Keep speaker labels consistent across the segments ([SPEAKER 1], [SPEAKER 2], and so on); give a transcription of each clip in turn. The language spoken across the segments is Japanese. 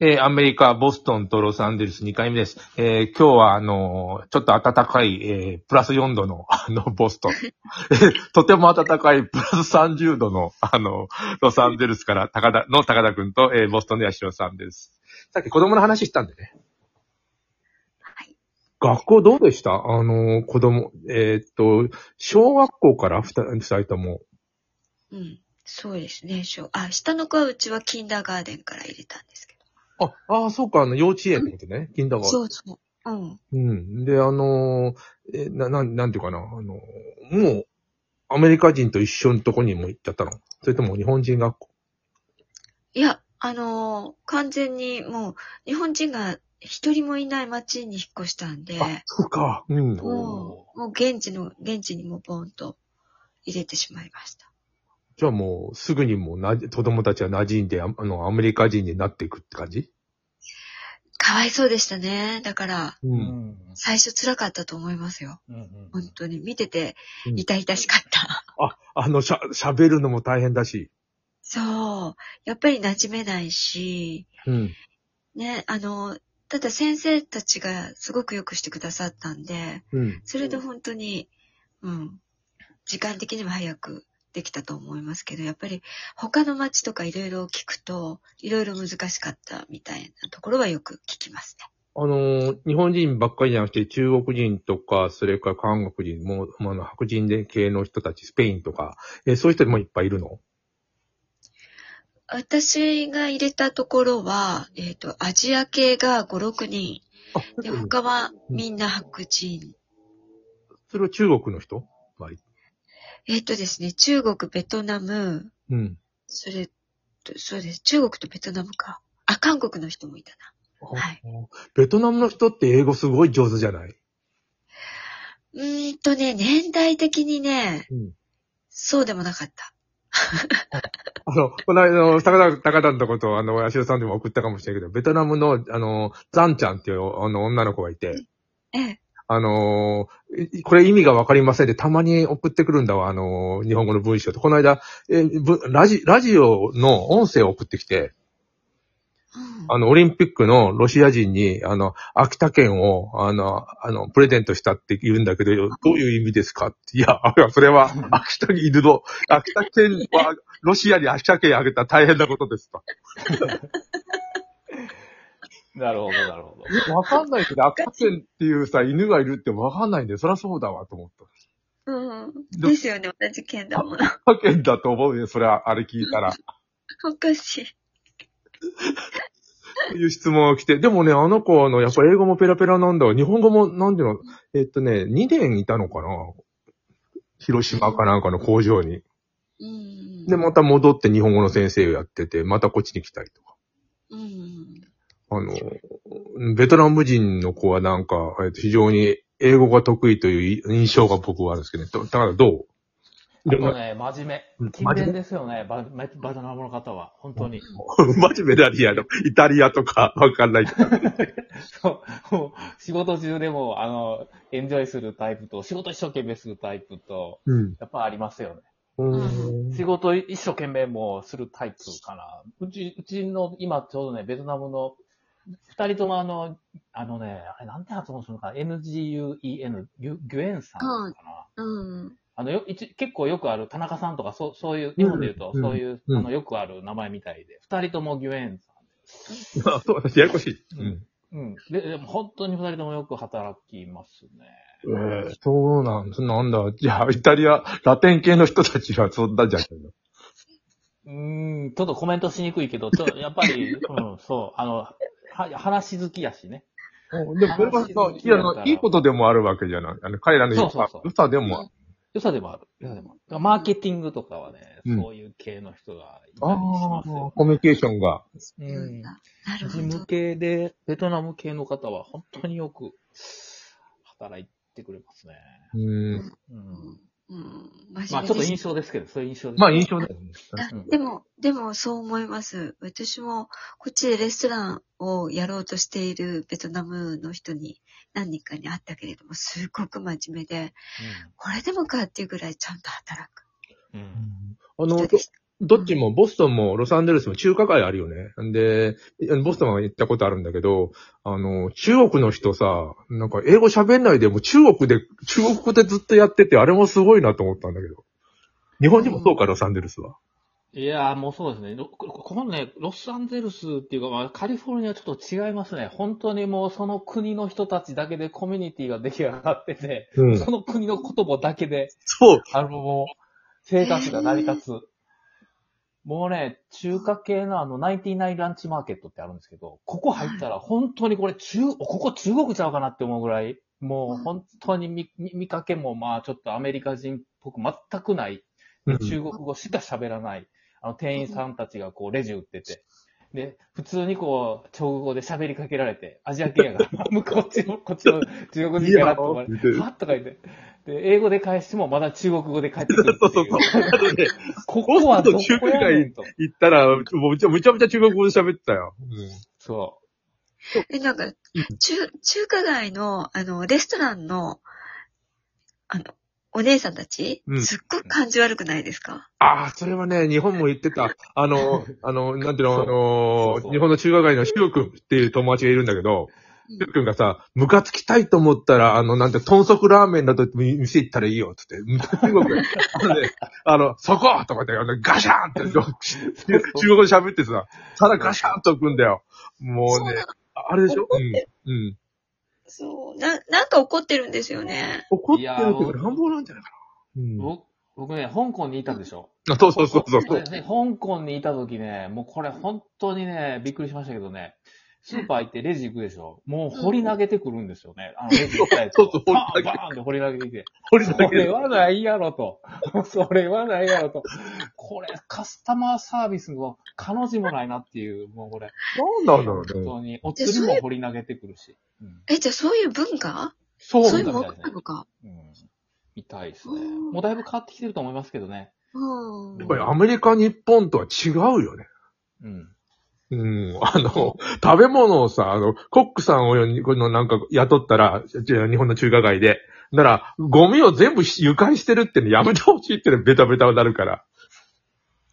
[SPEAKER 1] えーアメリカ、ボストンとロサンゼルス2回目です。えー今日は、あのーちょっと暖かい、えープラス4度の、あの、ボストン。え ーとても暖かい、プラス30度の、あの、ロサンゼルスから高田、の高田くんと、えーボストンの八代さんです。さっき子供の話したんでね。
[SPEAKER 2] はい。
[SPEAKER 1] 学校どうでした？あのー子供、えーっと、小学校から二人二人とも。
[SPEAKER 2] うん。そうですね。しょあ、下の子はうちはキンダーガーデンから入れたんですけ
[SPEAKER 1] あ、ああ、そうか、あの、幼稚園ってね。金田
[SPEAKER 2] ど。
[SPEAKER 1] 川。
[SPEAKER 2] そうそう。うん。
[SPEAKER 1] うん。で、あのーえ、な、なん、なんていうかな、あのーもう、アメリカ人と一緒のとこにも行っちゃったの？それとも日本人学校？
[SPEAKER 2] いや、あのー完全にもう、日本人が一人もいない町に引っ越したんで、
[SPEAKER 1] あ、そうか。うん。
[SPEAKER 2] もう、もう現地の、現地にもボンと入れてしまいました。
[SPEAKER 1] じゃあもう、すぐにもうな、子供たちは馴染んで、ああの、アメリカ人になっていくって感じ？
[SPEAKER 2] かわいそうでしたね。だから。最初辛かったと思いますよ。
[SPEAKER 3] うんうん
[SPEAKER 2] 本当に。見てて
[SPEAKER 1] う、ん
[SPEAKER 2] 痛々しかった。
[SPEAKER 1] あ、あの、しゃ、喋るのも大変だし。
[SPEAKER 2] そう。やっぱり馴染めないし、
[SPEAKER 1] うん。
[SPEAKER 2] ね、あの、ただ先生たちがすごくよくしてくださったんで、
[SPEAKER 1] うん。
[SPEAKER 2] それで本当に、うん、時間的にも早くできたと思いますけど、やっぱり他の町とかいろいろ聞くと、いろいろ難しかったみたいなところはよく聞きますね。
[SPEAKER 1] あのー日本人ばっかりじゃなくて、中国人とか、それから韓国人も、まああの、白人で系の人たち、スペインとか、えーそういう人もいっぱいいるの？
[SPEAKER 2] 私が入れたところは、えっ、と、アジア系が5、6人。
[SPEAKER 1] あ、
[SPEAKER 2] で、他はみんな白人。
[SPEAKER 1] それは中国の人？割り
[SPEAKER 2] えっ、とですね、中国、ベトナム、
[SPEAKER 1] うん。
[SPEAKER 2] それと、そうです。中国とベトナムか。あ、韓国の人もいたな。はい
[SPEAKER 1] ベトナムの人って英語すごい上手じゃない？う
[SPEAKER 2] ーんとね、年代的にね、
[SPEAKER 1] うん。
[SPEAKER 2] そうでもなかった。
[SPEAKER 1] あの、この間の、高田、高田のとこと、あの、八代さんでも送ったかもしれないけど、ベトナムの、あの、ザンちゃんっていう、あの、女の子がいて、
[SPEAKER 2] ええ。
[SPEAKER 1] あのーこれ意味がわかりませんで、たまに送ってくるんだわ、あのー日本語の文章と。この間、えぶラジ、ラジオの音声を送ってきて、
[SPEAKER 2] うん
[SPEAKER 1] あの、オリンピックのロシア人に、あの、秋田県を、あの、あの、プレゼントしたって言うんだけど、どういう意味ですか？いやそれは、秋田にいるの、秋田県は、ロシアに秋田県あげたら大変なことですと。
[SPEAKER 3] なるほど、なるほど。
[SPEAKER 1] わかんないけど、秋田県っていうさ、犬がいるってわかんないんで、そりゃそうだわ、と思った。
[SPEAKER 2] うん。
[SPEAKER 1] ど
[SPEAKER 2] ですよね、同じ県だもん。
[SPEAKER 1] 秋田県だと思うよ、それは、あれ聞いたら。
[SPEAKER 2] おかしい。
[SPEAKER 1] という質問が来て、でもね、あの子は、あの、やっぱ英語もペラペラなんだわ。日本語も、なんていうの、えっとね、2年いたのかな？広島かなんかの工場に。
[SPEAKER 2] うん。
[SPEAKER 1] で、また戻って日本語の先生をやってて、またこっちに来たりとか。
[SPEAKER 2] うん。
[SPEAKER 1] あの、ベトナム人の子はなんか、えっと非常に英語が得意という印象が僕はあるんですけどね。だからどう？
[SPEAKER 3] あとね、真面
[SPEAKER 1] うん
[SPEAKER 3] 目。勤勉ですよね、バババトナムの方は。本当に。
[SPEAKER 1] 真面目なリアの、イタリアとかわかんないけど。
[SPEAKER 3] そう、もう仕事中でも、あの、エンジョイするタイプと、仕事一生懸命するタイプと、
[SPEAKER 1] うん。
[SPEAKER 3] やっぱありますよね。
[SPEAKER 1] うん
[SPEAKER 3] 仕事一生懸命もするタイプかな。うち、うちの今ちょうどね、ベトナムの二人ともあの、あのね、あれなんて発音するのかな ?NGUEN、ギュギュエンさんかな、
[SPEAKER 2] うん。
[SPEAKER 3] あのよ一結構よくある、田中さんとか、そうそういう、日本で言うと、
[SPEAKER 1] うん
[SPEAKER 3] そういう、
[SPEAKER 1] うん
[SPEAKER 3] あの、よくある名前みたいで、二人ともギュエンさん
[SPEAKER 1] あそう、私、ややこしい。うん。
[SPEAKER 3] うん。で、でも本当に二人ともよく働きますね。
[SPEAKER 1] えー、そうなんです。なんだ。じゃあ、イタリア、ラテン系の人たちはそんなんじゃないの？
[SPEAKER 3] うーん、ちょっとコメントしにくいけど、ちょやっぱり、うん、そう、あの、は、話好きやしね。
[SPEAKER 1] でも、これはさ、いや、あのいいことでもあるわけじゃない。あの、彼らの良さ
[SPEAKER 3] そうそうそう
[SPEAKER 1] 良さでもある。
[SPEAKER 3] 良さでもある。良さでもある。マーケティングとかはね、
[SPEAKER 1] うん
[SPEAKER 3] そういう系の人がいた
[SPEAKER 1] あ
[SPEAKER 3] りします
[SPEAKER 1] あ
[SPEAKER 3] よ。、
[SPEAKER 1] コミュニケーションが。
[SPEAKER 3] うん。
[SPEAKER 2] なる
[SPEAKER 3] 事務。系で、ベトナム系の方は本当によく働いてくれますね。
[SPEAKER 1] うん。
[SPEAKER 3] うん。
[SPEAKER 2] うん。
[SPEAKER 3] まあちょっと印象ですけど、そういう印象です。
[SPEAKER 1] まあ、印象だよね。
[SPEAKER 2] でも、でもそう思います。私もこっちでレストランをやろうとしているベトナムの人に何人かに会ったけれども、すごく真面目で、これでもかっていうぐらいちゃんと働く
[SPEAKER 3] うん。うん。
[SPEAKER 1] あの。どっちも、ボストンもロサンゼルスも中華街あるよね。んで、ボストンは行ったことあるんだけど、あの、中国の人さ、なんか英語喋んないでも中国で、中国語でずっとやってて、あれもすごいなと思ったんだけど。日本人もそうか、ロサンゼルスは。
[SPEAKER 3] いやー、もうそうですね。ろここのね、ロサンゼルスっていうか、まあ、カリフォルニアはちょっと違いますね。本当にもうその国の人たちだけでコミュニティが出来上がってて、
[SPEAKER 1] うん。
[SPEAKER 3] その国の言葉だけで、
[SPEAKER 1] そう。
[SPEAKER 3] あの、もう、生活が成り立つ。もうね、中華系のあの、ナインティナインランチマーケットってあるんですけど、ここ入ったら本当にこれ中、ここ中国ちゃうかなって思うぐらい、もう本当に見見見かけもまあちょっとアメリカ人っぽく全くない、
[SPEAKER 1] うん
[SPEAKER 3] 中国語しか喋らない、あの店員さんたちがこうレジ売ってて、で、普通にこう、中国語で喋りかけられて、アジア系やから、向こうこっちの、こっちの中国人やなと思われて、はっとか言って、で、英語で返してもまだ中国語で返ってくるっていう。
[SPEAKER 1] あのね、
[SPEAKER 3] ここはどこやねんと。
[SPEAKER 1] 行ったら、もうむちゃむちゃむちゃ中国語で喋ってたよ。
[SPEAKER 3] そ
[SPEAKER 2] え、なんか、中、中華街の、あの、レストランの、あの、お姉さんたち、
[SPEAKER 1] うん。
[SPEAKER 2] すっごく感じ悪くないですか？
[SPEAKER 1] ああ、それはね、日本も言ってた。あの、あの、なんていうの、あの
[SPEAKER 3] そうそう。
[SPEAKER 1] 日本の中華街のシュウ君っていう友達がいるんだけど、
[SPEAKER 2] うん。
[SPEAKER 1] シュウ君がさ、ムカつきたいと思ったら、あの、なんて、豚足ラーメンだと店行ったらいいよ、つって。中国、あのね、あの、そことかって、あの、ガシャンって、中国語で喋ってさ、ただガシャンと置くんだよ。もうね、あれでしょ？うん。うん。
[SPEAKER 2] そう、な、なんか怒ってるんですよね。
[SPEAKER 1] 怒ってるけど、
[SPEAKER 3] いやー
[SPEAKER 1] 乱暴なんじゃないかな。うん。
[SPEAKER 3] 僕僕ね、香港にいたでしょ。
[SPEAKER 1] あそうそうそうそう。
[SPEAKER 3] ね、香港にいた時ね、もうこれ本当にね、びっくりしましたけどね、スーパー行ってレジ行くでしょ？もう掘り投げてくるんですよね。あのレジ行ったやつを。
[SPEAKER 1] そうそう掘り投げ
[SPEAKER 3] バーンバーンって掘り投げてきて。
[SPEAKER 1] 掘り投げ
[SPEAKER 3] それはないやろと。それはないやろと。これ、カスタマーサービスの彼女もないなっていう、もうこれ、
[SPEAKER 1] なんなんだろうね。
[SPEAKER 3] 本当に、お釣りも掘り投げてくるし。うん。
[SPEAKER 2] え、じゃあそういう文化？
[SPEAKER 1] そう
[SPEAKER 2] そういうの分かるのか。
[SPEAKER 3] うん。みたいですね。
[SPEAKER 2] うん
[SPEAKER 3] もうだいぶ変わってきてると思いますけどね。
[SPEAKER 2] うん
[SPEAKER 1] やっぱりアメリカ、日本とは違うよね。
[SPEAKER 3] うん。
[SPEAKER 1] うん。あの、食べ物をさ、あの、コックさんをこのなんか雇ったら、日本の中華街で。なら、ゴミを全部誘拐してるってのやめてほしいってのベタベタになるから。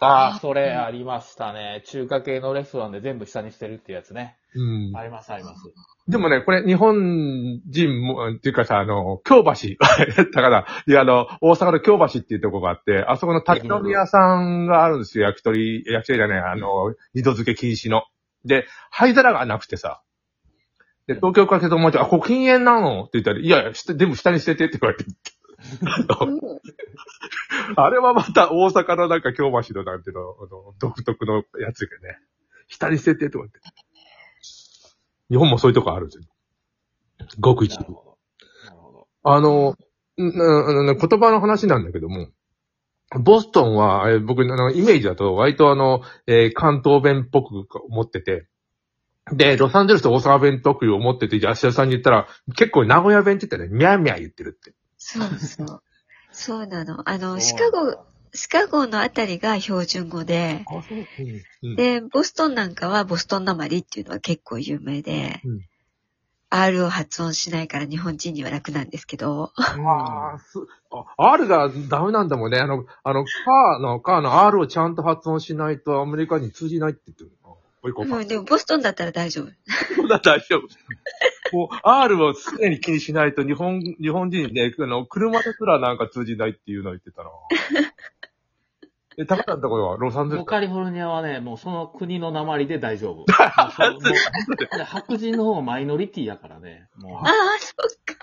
[SPEAKER 3] ああ、それありましたね。中華系のレストランで全部下にしてるっていうやつね。
[SPEAKER 1] うん。
[SPEAKER 3] あります、あります。
[SPEAKER 1] でもね、これ日本人も、っていうかさ、あの、京橋、だから、いや、あの、大阪の京橋っていうとこがあって、あそこの立ち飲み屋さんがあるんですよ、焼き鳥、焼き鳥じゃない、あの、二度漬け禁止の。で、灰皿がなくてさ。で、東京から来た友達が、あ、これ禁煙なの？って言ったら、いやいや、下全部下に捨ててって言われて。あれはまた大阪のなんか京橋のなんていうの、あの、独特のやつがね、下に捨ててとかって。日本もそういうとこあるんですよ。ごく一部。あの、んんん言葉の話なんだけども、ボストンは、えー僕のイメージだと割とあの、えー関東弁っぽく思ってて、で、ロサンゼルスと大阪弁っぽく思ってて、じゃあ、芦田さんに言ったら、結構名古屋弁って言ったらね、ミャーミャー言ってるって。
[SPEAKER 2] そうそう。そうなの。あの、シカゴ、シカゴのあたりが標準語で、
[SPEAKER 1] あ、そううん。
[SPEAKER 2] で、ボストンなんかはボストンなまりっていうのは結構有名で、
[SPEAKER 1] うん
[SPEAKER 2] R を発音しないから日本人には楽なんですけど、
[SPEAKER 1] ああ R がダメなんだもんね。あの、あの、カーの、カーの R をちゃんと発音しないとアメリカに通じないって言ってるう
[SPEAKER 2] うん、でもボストンだったら大丈夫。
[SPEAKER 1] そんな大丈夫。もう、R を常に気にしないと日本、日本人ね、あの、車ですらなんか通じないっていうのを言ってたな。え、高田のところは？ロサンゼルス？
[SPEAKER 3] カリフォルニアはね、もうその国の鉛で大丈夫。白人の方がマイノリティやからね。もう
[SPEAKER 2] あ、あ、そ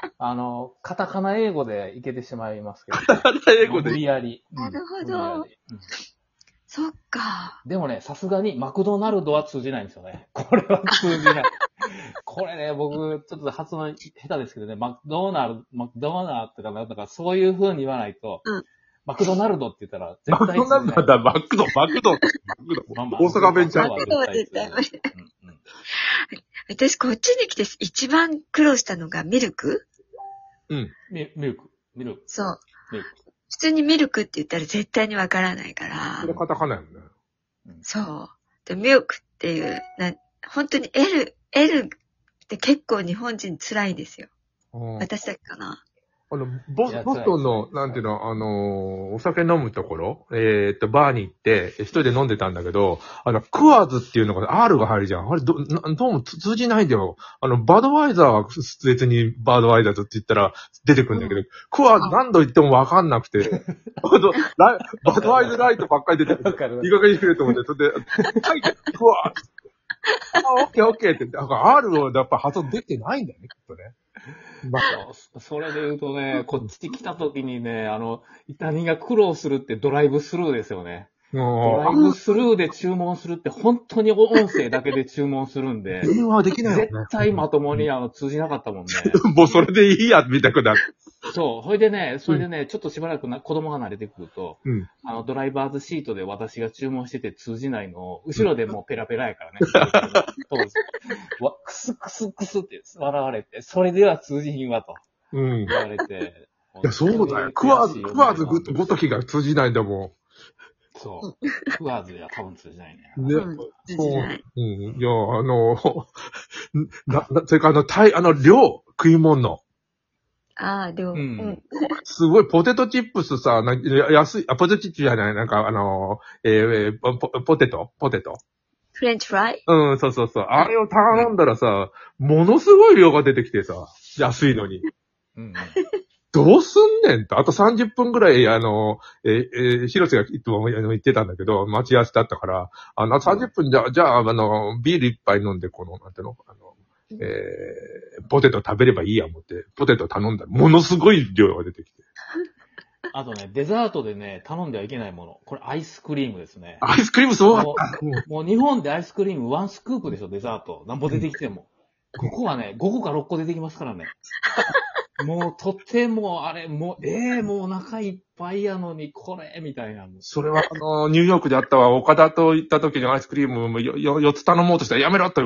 [SPEAKER 2] う。
[SPEAKER 3] あの、カタカナ英語でいけてしまいますけど。
[SPEAKER 1] 英語で？
[SPEAKER 3] 無理やり。うん
[SPEAKER 2] なるほどそっか。
[SPEAKER 3] でもね、さすがにマクドナルドは通じないんですよね。これは通じない。これね、僕、ちょっと発音下手ですけどね、マクドナルド、マクドナルドとかなんだかそういう風に言わないと、
[SPEAKER 2] うん
[SPEAKER 3] マクドナルドって言ったら
[SPEAKER 1] マクドナルドだ、マクド、マクド、マクド。
[SPEAKER 3] まあまあ
[SPEAKER 1] 大阪弁ちゃう
[SPEAKER 2] マクドは絶対無理
[SPEAKER 3] うんうん
[SPEAKER 2] 私こっちに来て一番苦労したのがミルク？
[SPEAKER 1] うん。
[SPEAKER 3] ミミルク、ミルク、
[SPEAKER 2] そう。
[SPEAKER 3] ミルク。
[SPEAKER 2] 普通にミルクって言ったら絶対にわからないから
[SPEAKER 1] それ。カタカナやもんね。
[SPEAKER 2] そう。で、ミルクっていう、な、本当に L、L って結構日本人辛いんですよ。
[SPEAKER 1] うん
[SPEAKER 2] 私だけかな。
[SPEAKER 1] あの、ボボストンの、なんていうの、あのー、お酒飲むところ、えーっと、バーに行って、一人で飲んでたんだけど、あの、クワーズっていうのが R が入るじゃん。あれ、ど、などうも通じないんだよ。あの、バドワイザーは別にバドワイザーズって言ったら出てくるんだけど、クワーズ何度言ってもわかんなくて、バドドワイズライトばっかり出てくる。いい加減にしてくれと思って、それで、はい、クワーズ。あ、オッケーオッケーって、だから R をやっぱ発音できてないんだよね、きっとね。まあ、
[SPEAKER 3] それで言うとね、こっちに来た時にね、あの、何が苦労するってドライブスルーですよね。ド
[SPEAKER 1] も
[SPEAKER 3] ライブスルーで注文するって本当に音声だけで注文するんで
[SPEAKER 1] う、電話できないよね
[SPEAKER 3] 絶。対まともにあの通じなかったもんね。
[SPEAKER 1] もうそれでいいや、みたいな。
[SPEAKER 3] そう。それでね、それでね、ちょっとしばらくな子供が慣れてくると、
[SPEAKER 1] うん。
[SPEAKER 3] あの、 driver's seat で私が注文してて通じないのを、後ろでもうペラペラやからね。当時。わ、クスクスクスって笑われて、それでは通じひんわと
[SPEAKER 1] うん。い
[SPEAKER 3] 言われて。
[SPEAKER 1] や、そうだよ。クワーズ、クワーズごごときが通じないんだも
[SPEAKER 3] そう。クワーズや多分通じないね。
[SPEAKER 1] ん。ね。
[SPEAKER 2] うん通じない。
[SPEAKER 1] うん。いや、あの、な、な、それからあの、タイ、あの、量、食い物。
[SPEAKER 2] ああ、量。
[SPEAKER 3] うん
[SPEAKER 2] うん。
[SPEAKER 1] すごい、ポテトチップスさ、なや安い、あ、ポテトチップスじゃない、なんか、あの、えー、ポポテト？ポテト？
[SPEAKER 2] フレンチフライ？
[SPEAKER 1] うん、そうそうそう。あれを頼んだらさ、ものすごい量が出てきてさ、安いのに。
[SPEAKER 3] うん。
[SPEAKER 1] どうすんねんと。あと30分ぐらい、あの、えー、えー、広瀬がいつもあの言ってたんだけど、待ち合わせだったから、あの、30分じゃ、じゃあ、あの、ビール一杯飲んで、この、なんていうの、あの、えー、ポテト食べればいいや思って、ポテト頼んだら、ものすごい量が出てきて。
[SPEAKER 3] あとね、デザートでね、頼んではいけないもの。これアイスクリームですね。
[SPEAKER 1] アイスクリームすごかっ
[SPEAKER 3] も
[SPEAKER 1] た。
[SPEAKER 3] もう日本でアイスクリームワンスクープでしょ、デザート。なんぼ出てきても。ここはね、5個か6個出てきますからね。もうとてもあれ、もう、ええもうお腹いっぱいやのに、これ、みたいな。
[SPEAKER 1] それは、あの、ニューヨークであったわ、岡田と行った時にアイスクリームよよ4つ頼もうとしたらやめろと言われ